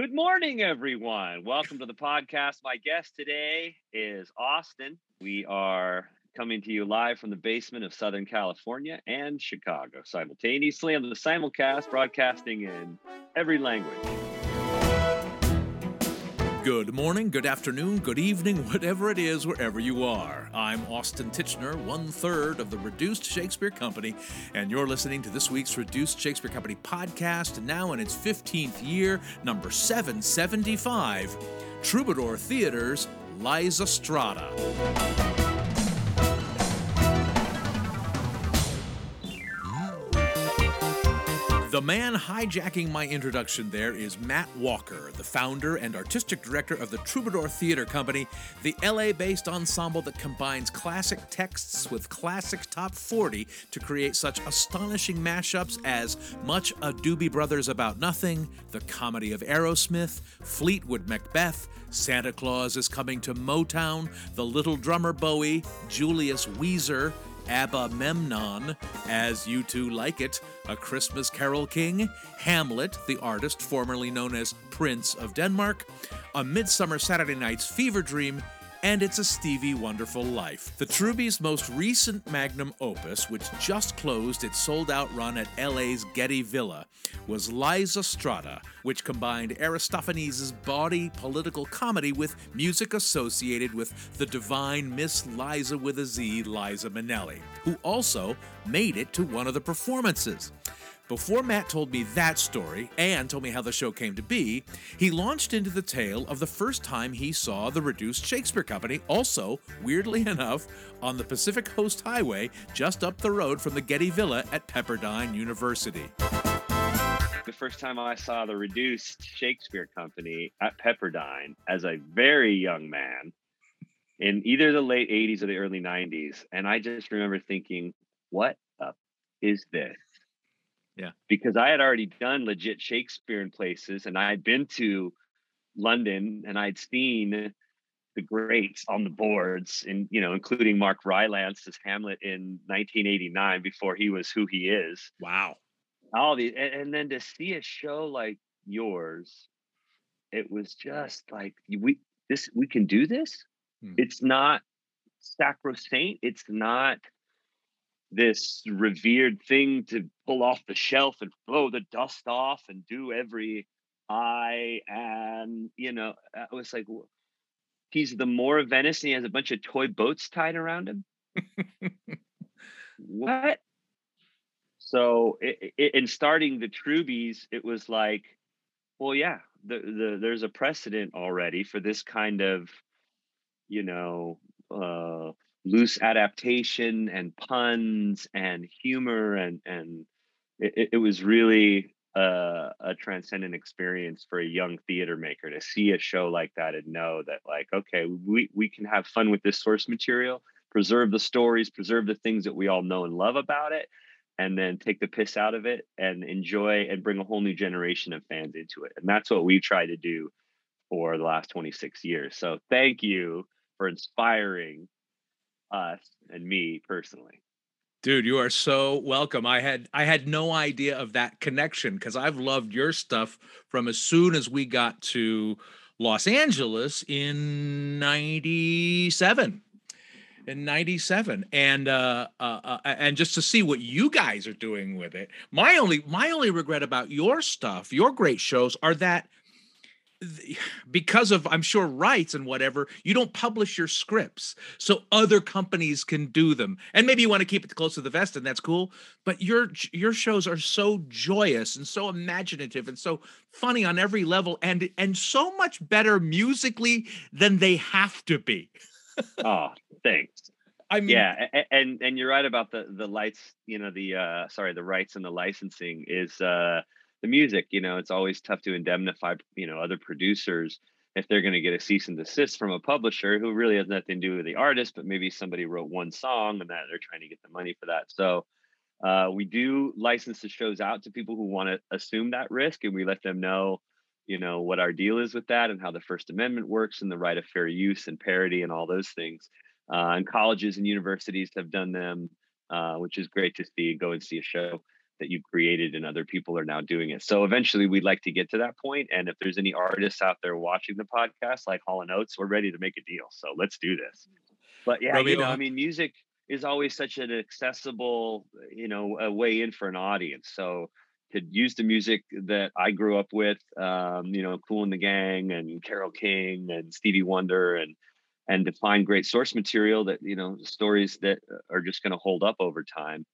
Good morning, everyone. Welcome to the podcast. My guest today is Austin. We are coming to you live from the basement of Southern California and Chicago simultaneously on the simulcast, broadcasting in every language. Good morning, good afternoon, good evening, whatever it is, wherever you are. I'm Austin Tichenor, one third of the Reduced Shakespeare Company, and you're listening to this week's Reduced Shakespeare Company podcast, now in its 15th year, number 775 Troubadour Theater's Lizastrata. The man hijacking my introduction there is Matt Walker, the founder and artistic director of the Troubadour Theater Company, the LA based ensemble that combines classic texts with classic top 40 to create such astonishing mashups as Much a Doobie Brothers About Nothing, the comedy of Aerosmith, Fleetwood Macbeth, Santa Claus is Coming to Motown, The Little Drummer Bowie, Julius Weezer, Abbamemnon, as U2 like it, A Christmas Carole King, Hamlet, the artist formerly known as Prince of Denmark, A Midsummer Saturday Night's Fever Dream, and It's a Stevie Wonderful Life. The Troubies' most recent magnum opus, which just closed its sold out run at LA's Getty Villa, was Liza Lysistrata, which combined Aristophanes' bawdy political comedy with music associated with the divine Miss Liza with a Z, Liza Minnelli, who also made it to one of the performances. Before Matt told me that story and told me how the show came to be, he launched into the tale of the first time he saw the Reduced Shakespeare Company, also, weirdly enough, on the Pacific Coast Highway just up the road from the Getty Villa at Pepperdine University. The first time I saw the Reduced Shakespeare Company at Pepperdine as a very young man in either the late 80s or the early 90s. And I just remember thinking, what is this? Yeah. Because I had already done legit Shakespeare in places and I had been to London and I'd seen the greats on the boards and you know including Mark Rylance's Hamlet in 1989 before he was who he is. Wow. All these and, and then to see a show like yours it was just like we this we can do this. Hmm. It's not sacrosanct. It's not this revered thing to pull off the shelf and blow the dust off and do every I and you know I was like he's the Moor of Venice and he has a bunch of toy boats tied around him. what? So it, it, in starting the Troubies, it was like, well, yeah, the, the, there's a precedent already for this kind of, you know, uh, loose adaptation and puns and humor and and it, it was really a, a, transcendent experience for a young theater maker to see a show like that and know that like okay we we can have fun with this source material preserve the stories preserve the things that we all know and love about it and then take the piss out of it and enjoy and bring a whole new generation of fans into it. And that's what we try to do for the last 26 years. So thank you for inspiring us and me personally. Dude, you are so welcome. I had I had no idea of that connection because I've loved your stuff from as soon as we got to Los Angeles in 97 in 97 and uh, uh, uh, and just to see what you guys are doing with it my only my only regret about your stuff your great shows are that because of i'm sure rights and whatever you don't publish your scripts. So other companies can do them. And maybe you want to keep it close to the vest and that's cool but your your shows are so joyous and so imaginative and so funny on every level and and so much better musically than they have to be. Oh thanks. I mean yeah and and you're right about the the lights you know the uh sorry the rights and the licensing is uh the music you know it's always tough to indemnify you know other producers if they're going to get a cease and desist from a publisher who really has nothing to do with the artist but maybe somebody wrote one song and that they're trying to get the money for that. So uh, we do license the shows out to people who want to assume that risk and we let them know you know what our deal is with that and how the first amendment works and the right of fair use and parody and all those things. Uh, and colleges and universities have done them uh, which is great to see go and see a show that you've created and other people are now doing it. So eventually we'd like to get to that point. And if there's any artists out there watching the podcast like Hall and Oates, we're ready to make a deal. So let's do this. But yeah, you know, I mean, music is always such an accessible, you know, a way in for an audience. So to use the music that I grew up with, um, you know, Cool and the Gang and Carole King and Stevie Wonder and and to find great source material that you know stories that are just going to hold up over time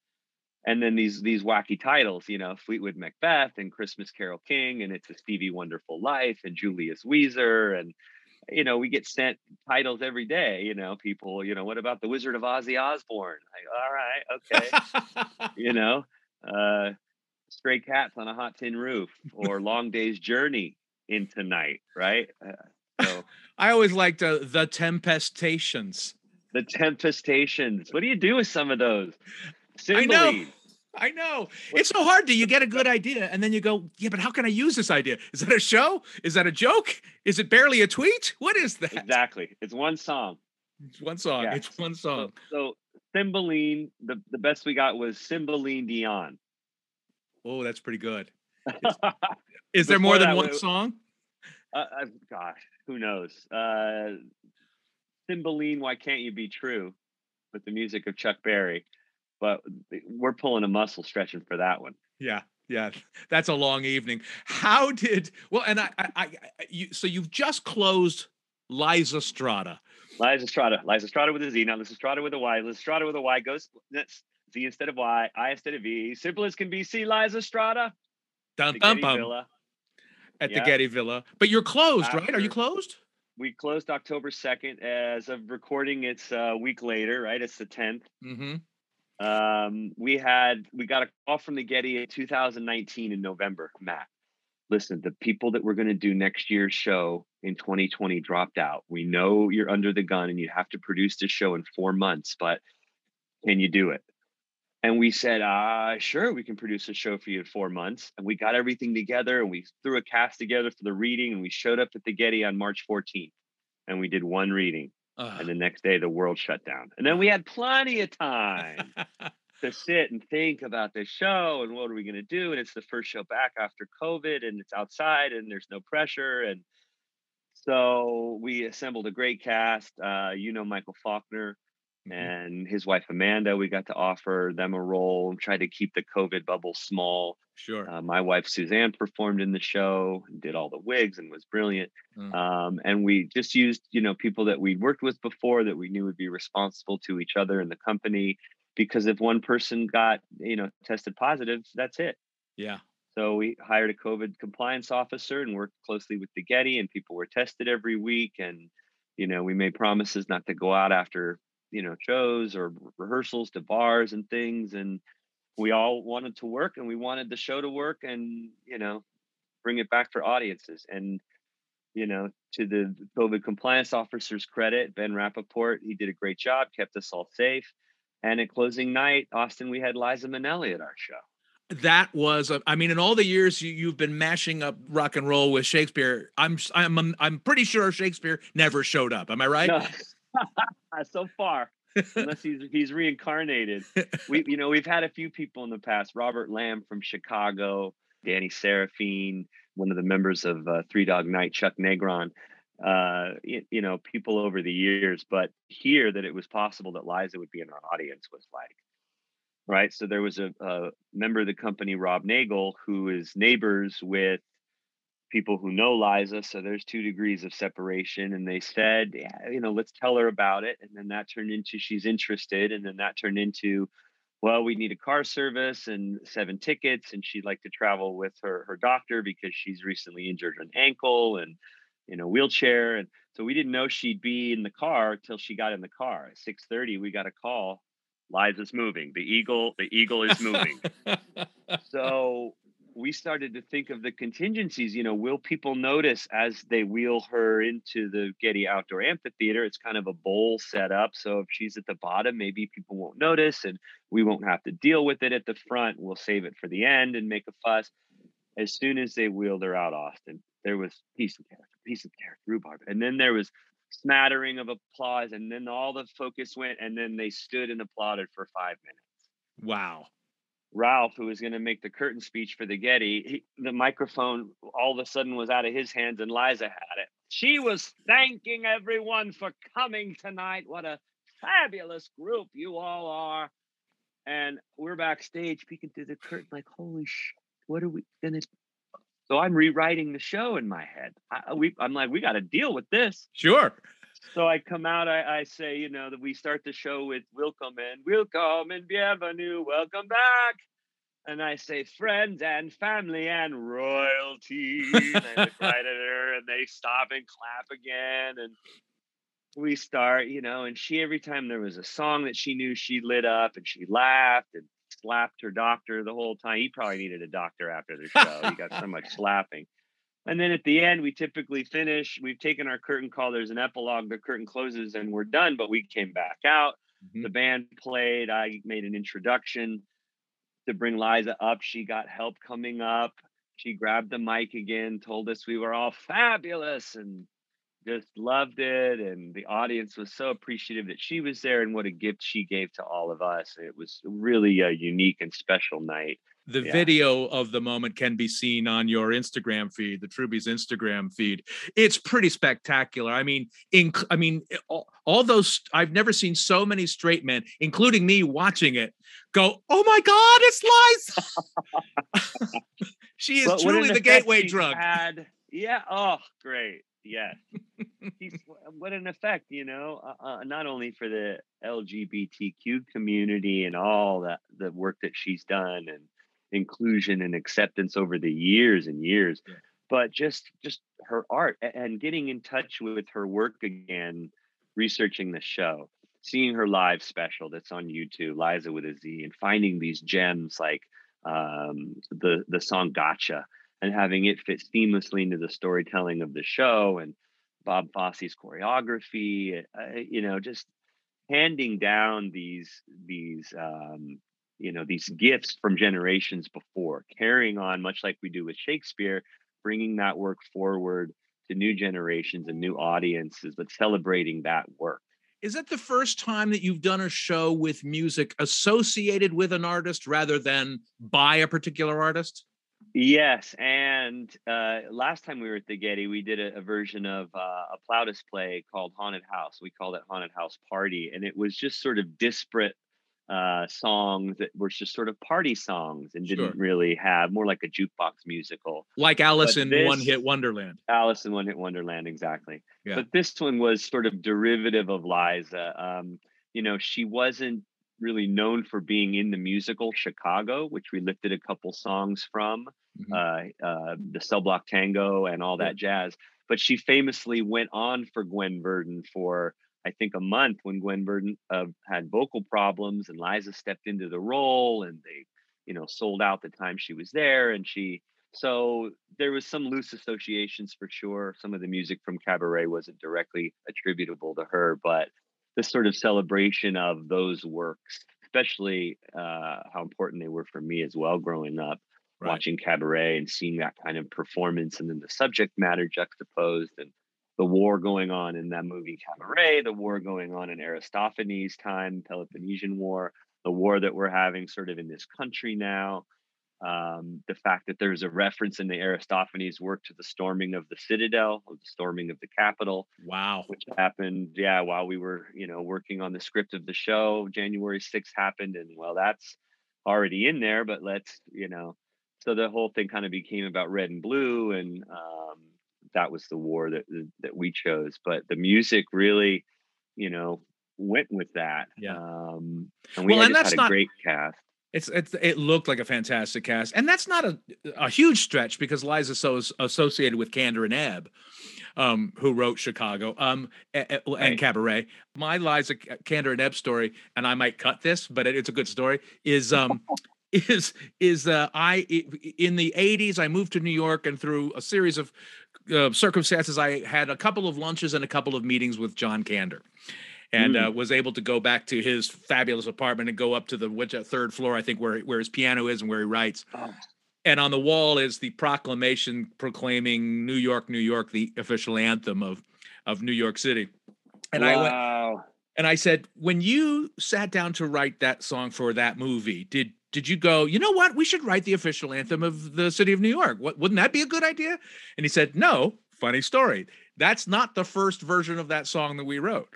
and then these these wacky titles you know fleetwood macbeth and christmas Carole king and it's a stevie wonderful life and julius weezer and you know we get sent titles every day you know people you know what about the wizard of ozzy osbourne like, all right okay you know uh stray cats on a hot tin roof or long day's journey into night right uh, so I always liked uh, the Tempestations. The Tempestations. What do you do with some of those? Cymbeline. I know. I know. It's so hard. Do you get a good idea and then you go, yeah, but how can I use this idea? Is that a show? Is that a joke? Is it barely a tweet? What is that? Exactly. It's one song. It's one song. Yeah. It's one song. So, so Cymbeline, the, the best we got was Cymbeline Dion. Oh, that's pretty good. Is, is there more than one song? Uh, uh, gosh, who knows? Uh, Cymbeline, why can't you be true? With the music of Chuck Berry, but we're pulling a muscle stretching for that one. Yeah, yeah, that's a long evening. How did well? And I, I, I you, so you've just closed Lysistrata. Lizastrata, Lysistrata with a Z. Now Lysistrata with a Y. Lysistrata with a Y goes Z instead of Y, I instead of V. Simple as can be. See Lysistrata. Dun dun dum at the Getty Villa. But you're closed, After, right? Are you closed? We closed October 2nd. As of recording, it's a week later, right? It's the 10th. Mm-hmm. Um, we had we got a call from the Getty in 2019 in November, Matt. Listen, the people that we're going to do next year's show in 2020 dropped out. We know you're under the gun and you have to produce this show in four months, but can you do it? And we said, uh, sure, we can produce a show for you in four months. And we got everything together and we threw a cast together for the reading and we showed up at the Getty on March 14th and we did one reading. Uh, and the next day the world shut down. And then we had plenty of time to sit and think about this show and what are we going to do? And it's the first show back after COVID and it's outside and there's no pressure. And so we assembled a great cast. Uh, you know, Michael Faulkner. And his wife Amanda. We got to offer them a role, tried to keep the COVID bubble small. Sure. Uh, my wife Suzanne performed in the show, did all the wigs, and was brilliant. Mm. Um, and we just used, you know, people that we'd worked with before that we knew would be responsible to each other in the company. Because if one person got, you know, tested positive, that's it. Yeah. So we hired a COVID compliance officer and worked closely with the Getty, and people were tested every week. And you know, we made promises not to go out after you know shows or rehearsals to bars and things and we all wanted to work and we wanted the show to work and you know bring it back for audiences. And you know to the covid compliance officer's credit ben rappaport he did a great job kept us all safe. And at closing night austin we had liza minnelli at our show. That was i mean in all the years you, have been mashing up rock and roll with shakespeare i'm i'm i'm pretty sure shakespeare never showed up. Am i right? No. so far, unless he's he's reincarnated. We you know we've had a few people in the past. Robert Lamm from Chicago, Danny Seraphine, one of the members of uh, Three Dog Night, Chuck Negron. Uh, you, you know, people over the years, but here that it was possible that Liza would be in our audience was like, right? So there was a, a member of the company, Rob Nagle, who is neighbors with people who know Liza. So there's two degrees of separation. And they said, yeah, you know, let's tell her about it. And then that turned into she's interested. And then that turned into, well, we need a car service and seven tickets. And she'd like to travel with her her doctor because she's recently injured an ankle and in a wheelchair. And so we didn't know she'd be in the car till she got in the car. At 6:30, we got a call. Liza's moving. The eagle, the eagle is moving. so we started to think of the contingencies. You know, will people notice as they wheel her into the Getty Outdoor Amphitheater? It's kind of a bowl set up. So if she's at the bottom, maybe people won't notice and we won't have to deal with it at the front. We'll save it for the end and make a fuss. As soon as they wheeled her out, Austin, there was piece of character, piece of character, rhubarb. And then there was smattering of applause. And then all the focus went, and then they stood and applauded for five minutes. Wow Ralph, who was going to make the curtain speech for the Getty, he, the microphone all of a sudden was out of his hands and Liza had it. She was thanking everyone for coming tonight. What a fabulous group you all are. And we're backstage peeking through the curtain, like, holy shit, what are we going to so I'm rewriting the show in my head. I, I'm like, we got to deal with this. Sure. So I come out, I, I say, you know, that we start the show with "Welcome and welcome and bienvenue, welcome back," and I say, "Friends and family and royalty." and I look right at her, and they stop and clap again, and we start, you know. And she, every time there was a song that she knew, she lit up and she laughed and slapped her doctor the whole time. He probably needed a doctor after the show. he got so much slapping. And then at the end, we typically finish. We've taken our curtain call. There's an epilogue. The curtain closes and we're done. But we came back out. Mm-hmm. The band played. I made an introduction to bring Liza up. She got help coming up. She grabbed the mic again, told us we were all fabulous and just loved it. And the audience was so appreciative that she was there and what a gift she gave to all of us. It was really a unique and special night the yeah. video of the moment can be seen on your Instagram feed, the Troubies' Instagram feed. It's pretty spectacular. I mean, in, I mean, eh, all, all, those I've never seen so many straight men, including me, watching it, go, "Oh my God, it's Liza!" she is truly the gateway drug. Had, yeah. Oh, great. Yeah. what an effect, you know, uh, uh, not only for the LGBTQ community and all that the work that she's done and inclusion and acceptance over the years and years yeah. but just just her art and getting in touch with her work again researching the show seeing her live special that's on youtube liza with a z and finding these gems like um, the the song gotcha and having it fit seamlessly into the storytelling of the show and bob fosse's choreography uh, you know just handing down these these um, you know these gifts from generations before carrying on much like we do with shakespeare bringing that work forward to new generations and new audiences but celebrating that work. Is that the first time that you've done a show with music associated with an artist rather than by a particular artist? Yes and uh, last time we were at the getty we did a, a version of uh, a plautus play called haunted house. We called it haunted house party and it was just sort of disparate uh, songs that were just sort of party songs and didn't sure. really have more like a jukebox musical. Like Alice but in this, One Hit Wonderland. Alice in One Hit Wonderland, exactly. Yeah. But this one was sort of derivative of Liza. Um, you know, she wasn't really known for being in the musical Chicago, which we lifted a couple songs from, mm-hmm. uh, uh, the Cell Block Tango and all that yeah. jazz. But she famously went on for Gwen Verdon for I think a month when Gwen Verdon uh, had vocal problems and Liza stepped into the role and they, you know, sold out the time she was there and she so there was some loose associations for sure. Some of the music from Cabaret wasn't directly attributable to her, but this sort of celebration of those works, especially uh, how important they were for me as well growing up, right. watching Cabaret and seeing that kind of performance and then the subject matter juxtaposed and the war going on in that movie Cabaret, the war going on in Aristophanes' time, Peloponnesian War, the war that we're having sort of in this country now. Um, the fact that there's a reference in the Aristophanes work to the storming of the citadel, or the storming of the Capitol. Wow. Which happened, yeah, while we were, you know, working on the script of the show. January 6th happened, and well, that's already in there, but let's, you know, so the whole thing kind of became about red and blue and um, that was the war that that we chose. But the music really, you know, went with that. Yeah. Um, and we well, and that's had a not, great cast. It's, it's it looked like a fantastic cast, and that's not a a huge stretch because Liza so is associated with Kander and Ebb. Um, who wrote Chicago um, and, right. Cabaret. My Liza Kander and Ebb story, and I might cut this, but it's a good story. Is um, is is uh, I in the 80s I moved to New York and through a series of uh, circumstances, I had a couple of lunches and a couple of meetings with John Kander, and mm. uh, was able to go back to his fabulous apartment and go up to the which uh, third floor, I think, where where his piano is and where he writes. Oh. And on the wall is the proclamation proclaiming "New York, New York," the official anthem of of New York City. And wow. I went, and I said, when you sat down to write that song for that movie, did did you go, you know what? We should write the official anthem of the city of New York. What wouldn't that be a good idea? And he said, No, funny story. That's not the first version of that song that we wrote.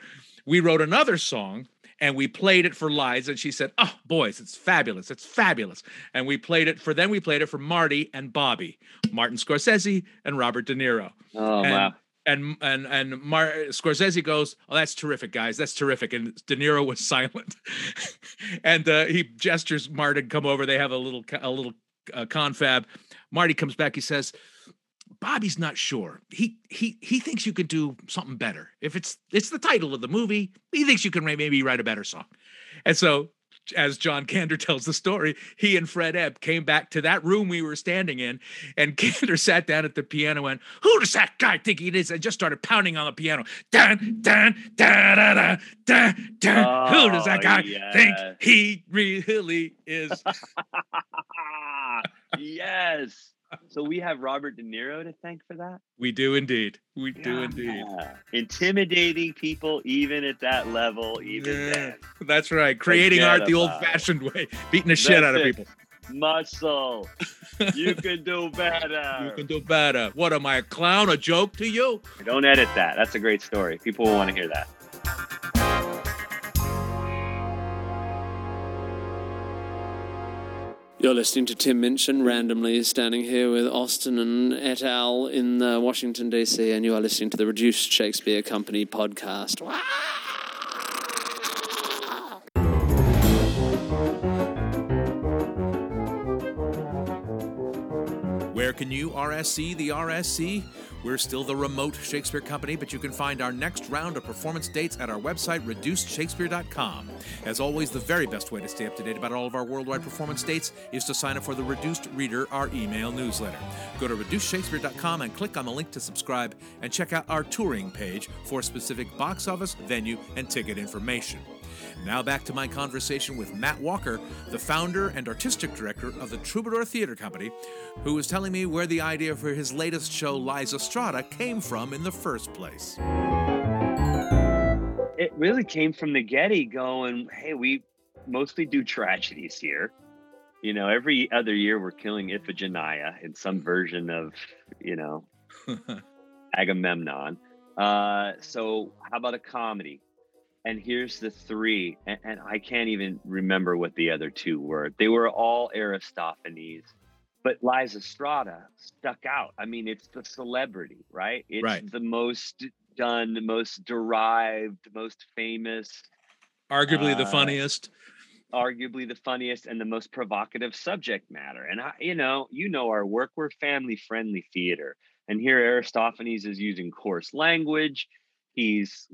We wrote another song and we played it for Liza, and she said, "Oh, boys, it's fabulous! It's fabulous!" And we played it for then we played it for Marty and Bobby, Martin Scorsese and Robert De Niro. Oh and, wow! And and and Mar- Scorsese goes, "Oh, that's terrific, guys! That's terrific." And De Niro was silent, and uh, he gestures Martin come over. They have a little a little uh, confab. Marty comes back. He says, Bobby's not sure. He he he thinks you could do something better. If it's it's the title of the movie, he thinks you can maybe write a better song. And so as John Kander tells the story, he and Fred Ebb came back to that room we were standing in, and Kander sat down at the piano and went, Who does that guy think he is? And just started pounding on the piano. Dun, dun, dun, dun, dun, dun, dun. Oh, Who does that guy yes. think he really is? yes. So we have Robert De Niro to thank for that. we do indeed. We do indeed. Yeah. Intimidating people even at that level, even Yeah. then. That's right. Creating Forget art the old fashioned way, beating the shit That's out of it. people. Muscle. You can do better. You can do better. What am I, a clown? A joke to you? Don't edit that. That's a great story. People will want to hear that. You're listening to Tim Minchin randomly standing here with Austin and et al. in uh, Washington, D.C., and you are listening to the Reduced Shakespeare Company podcast. Can you RSC the RSC? We're still the remote Shakespeare company, but you can find our next round of performance dates at our website, reducedshakespeare.com. As always, the very best way to stay up to date about all of our worldwide performance dates is to sign up for the Reduced Reader, our email newsletter. Go to reducedshakespeare.com and click on the link to subscribe and check out our touring page for specific box office, venue, and ticket information. Now back to my conversation with Matt Walker, the founder and artistic director of the Troubadour Theater Company, who was telling me where the idea for his latest show, Lizastrata, came from in the first place. It really came from the Getty going, hey, we mostly do tragedies here. You know, every other year we're killing Iphigenia in some version of, you know, Agamemnon. Uh, so how about a comedy? And here's the three, and, and I can't even remember what the other two were. They were all Aristophanes, but Lizastrata stuck out. I mean, it's the celebrity, right? It's Right. the most done, most derived, most famous, Arguably the Uh, funniest. arguably the funniest and the most provocative subject matter. And I, you know, you know our work. We're family friendly theater, and here Aristophanes is using coarse language. He's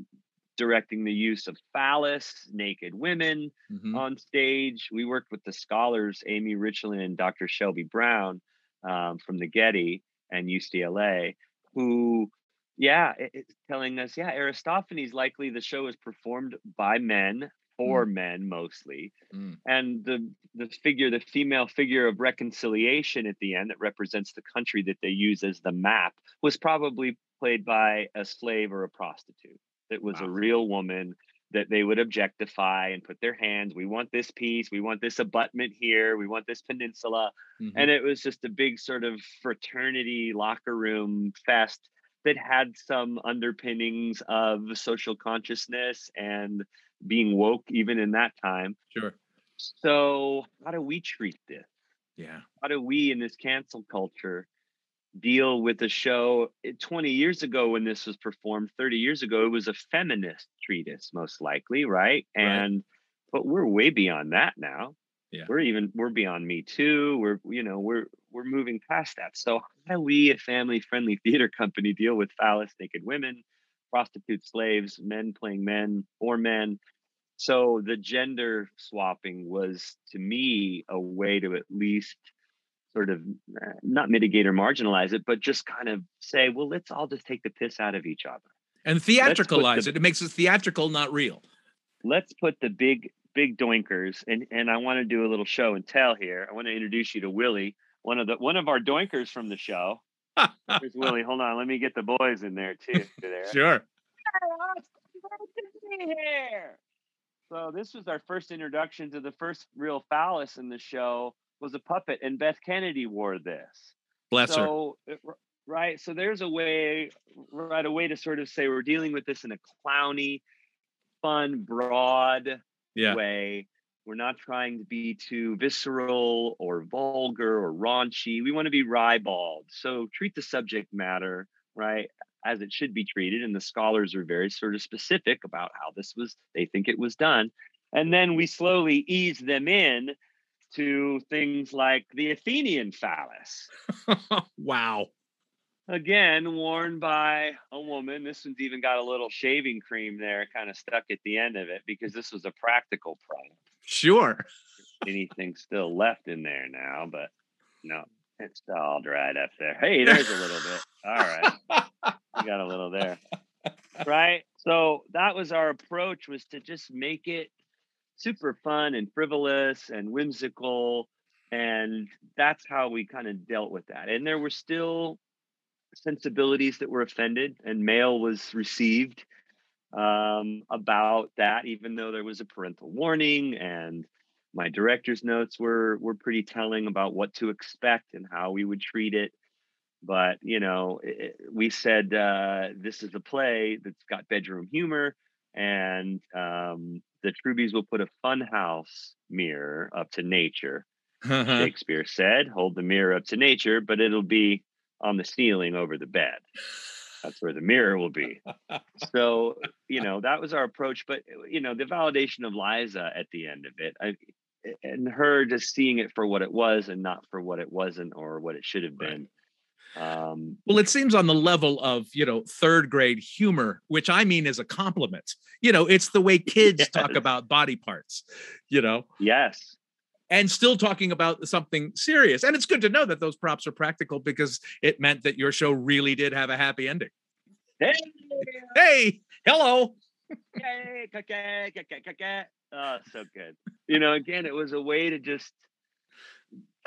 directing the use of phallus, naked women Mhm. on stage. We worked with the scholars Amy Richlin and Dr. Shelby Brown um, from the Getty and UCLA, who, yeah, it- it's telling us, yeah, Aristophanes likely the show is performed by men for men mostly, Mm. and the the figure, the female figure of reconciliation at the end that represents the country that they use as the map was probably played by a slave or a prostitute. That was a real woman that they would objectify and put their hands. We want this piece. We want this abutment here. We want this peninsula. Mhm. And it was just a big sort of fraternity locker room fest that had some underpinnings of social consciousness and being woke even in that time. Sure. So, how do we treat this? Yeah. How do we in this cancel culture deal with a show eh, 20 years ago when this was performed 30 years ago it was a feminist treatise most likely right? Right. and but we're way beyond that now. Yeah. we're even we're beyond me too. We're you know we're we're moving past that. So how do we a family friendly theater company deal with phallus naked women prostitute slaves men playing men or men? So the gender swapping was to me a way to at least sort of uh, not mitigate or marginalize it but just kind of say well let's all just take the piss out of each other And put the- theatricalize it. It makes it theatrical, not real. let's put the big big doinkers and and I want to do a little show and tell here. I want to introduce you to Willie, one of the one of our doinkers from the show. Here's Willie. Hold on, let me get the boys in there too. There. sure. So this was our first introduction to the first real phallus in the show was a puppet, and Beth Kennedy wore this. Bless her. so eh, it- right, so there's a way, right, a way to sort of say we're dealing with this in a clowny, fun, broad Yeah. way. We're not trying to be too visceral or vulgar or raunchy. We want to be ribald. So treat the subject matter, right, as it should be treated. And the scholars are very sort of specific about how this was, they think it was done. And then we slowly ease them in to things like the Athenian phallus. wow. Again, worn by a woman. This one's even got a little shaving cream there, kind of stuck at the end of it, because this was a practical product Sure. anything still left in there now, but no, it's all dried up there. Hey, there's a little bit. All right. We got a little there. Right. So that was our approach was to just make it super fun and frivolous and whimsical. And that's how we kind of dealt with that. And there were still sensibilities that were offended and mail was received um, about that, even though there was a parental warning and my director's notes were were pretty telling about what to expect and how we would treat it. But you know, it, we said uh, this is a play that's got bedroom humor, and um, the Troubies will put a funhouse mirror up to nature. Shakespeare said, "Hold the mirror up to nature, but it'll be on the ceiling over the bed. That's where the mirror will be." so you know that was our approach but you know the validation of liza at the end of it I, and her just seeing it for what it was and not for what it wasn't or what it should have been um Well, it seems on the level of, you know, third grade humor, which I mean is a compliment. You know, it's the way kids talk about body parts, you know, yes and still talking about something serious. And it's good to know that those props are practical because it meant that your show really did have a happy ending. hey, Hey, hello. oh so good you know again it was a way to just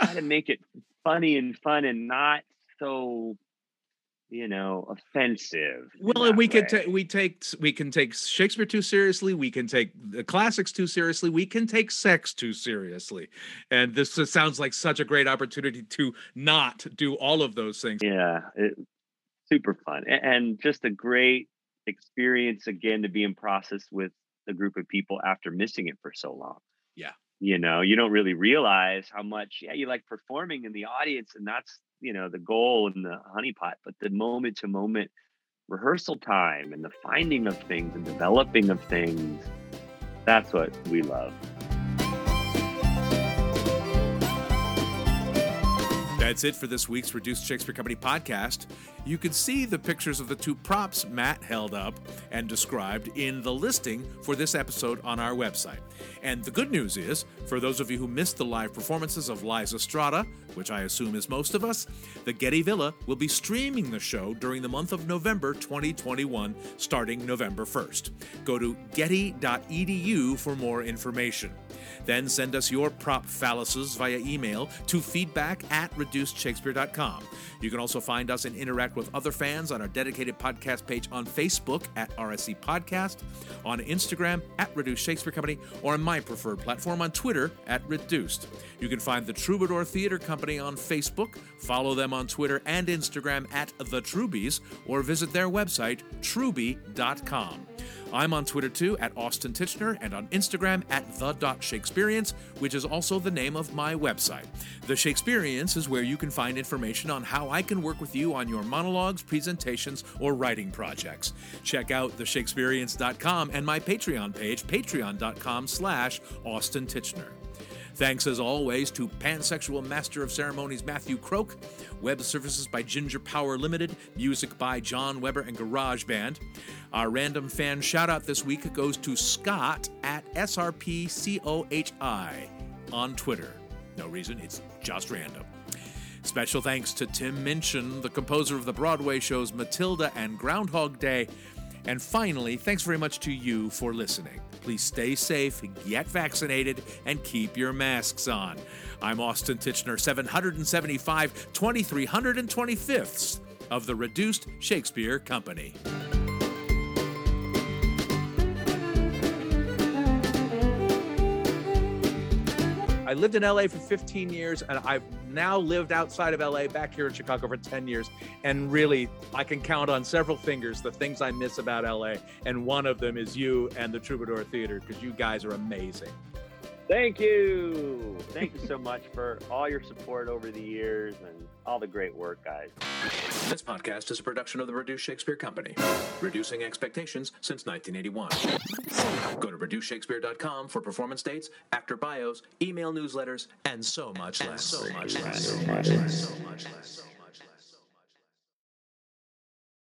try to make it funny and fun and not so you know offensive Well, and we could way. take we take we can take Shakespeare too seriously. We can take the classics too seriously. We can take sex too seriously. And this sounds like such a great opportunity to not do all of those things. Yeah, it, super fun A- and just a great experience again to be in process with a group of people after missing it for so long. Yeah. You know, you don't really realize how much, yeah, you like performing in the audience, and that's, you know, the goal and the honeypot, but the moment to moment rehearsal time and the finding of things and developing of things, that's what we love. That's it for this week's Reduced Shakespeare Company podcast. You can see the pictures of the two props Matt held up and described in the listing for this episode on our website. And the good news is, for those of you who missed the live performances of Lizastrata, which I assume is most of us, the Getty Villa will be streaming the show during the month of November 2021, starting November 1st. Go to getty.edu for more information. Then send us your prop phalluses via email to feedback at reducedshakespeare.com. You can also find us and interact with other fans on our dedicated podcast page on Facebook at RSC Podcast, on Instagram at Reduced Shakespeare Company, or on my preferred platform on Twitter at Reduced. You can find the Troubadour Theater Company on Facebook, follow them on Twitter and Instagram at The Troubies, or visit their website, truby.com. I'm on Twitter too at Austin Tichenor and on Instagram at the.shakespeareans, which is also the name of my website. The Shakespeareans is where you can find information on how I can work with you on your monologues, presentations, or writing projects. Check out theshakespeareans.com and my Patreon page, patreon.com slash Austin Tichenor. Thanks as always to pansexual master of ceremonies Matthew Croak, web services by Ginger Power Limited, music by John Weber and Garage Band. Our random fan shout out this week goes to Scott at SRPCOHI on Twitter. No reason, it's just random. Special thanks to Tim Minchin, the composer of the Broadway shows Matilda and Groundhog Day. And finally, thanks very much to you for listening. Please stay safe, get vaccinated, and keep your masks on. I'm Austin Tichenor, 775 2325th of the Reduced Shakespeare Company. I lived in LA for 15 years and I've now lived outside of LA, back here in Chicago for 10 years. And really, I can count on several fingers the things I miss about LA. And one of them is you and the Troubadour Theater, because you guys are amazing. Thank you. Thank you so much for all your support over the years and all the great work, guys. This podcast is a production of the Reduce Shakespeare Company, reducing expectations since 1981. Go to reduceshakespeare.com for performance dates, actor bios, email newsletters, and so much less. So much less. So much less. So much less.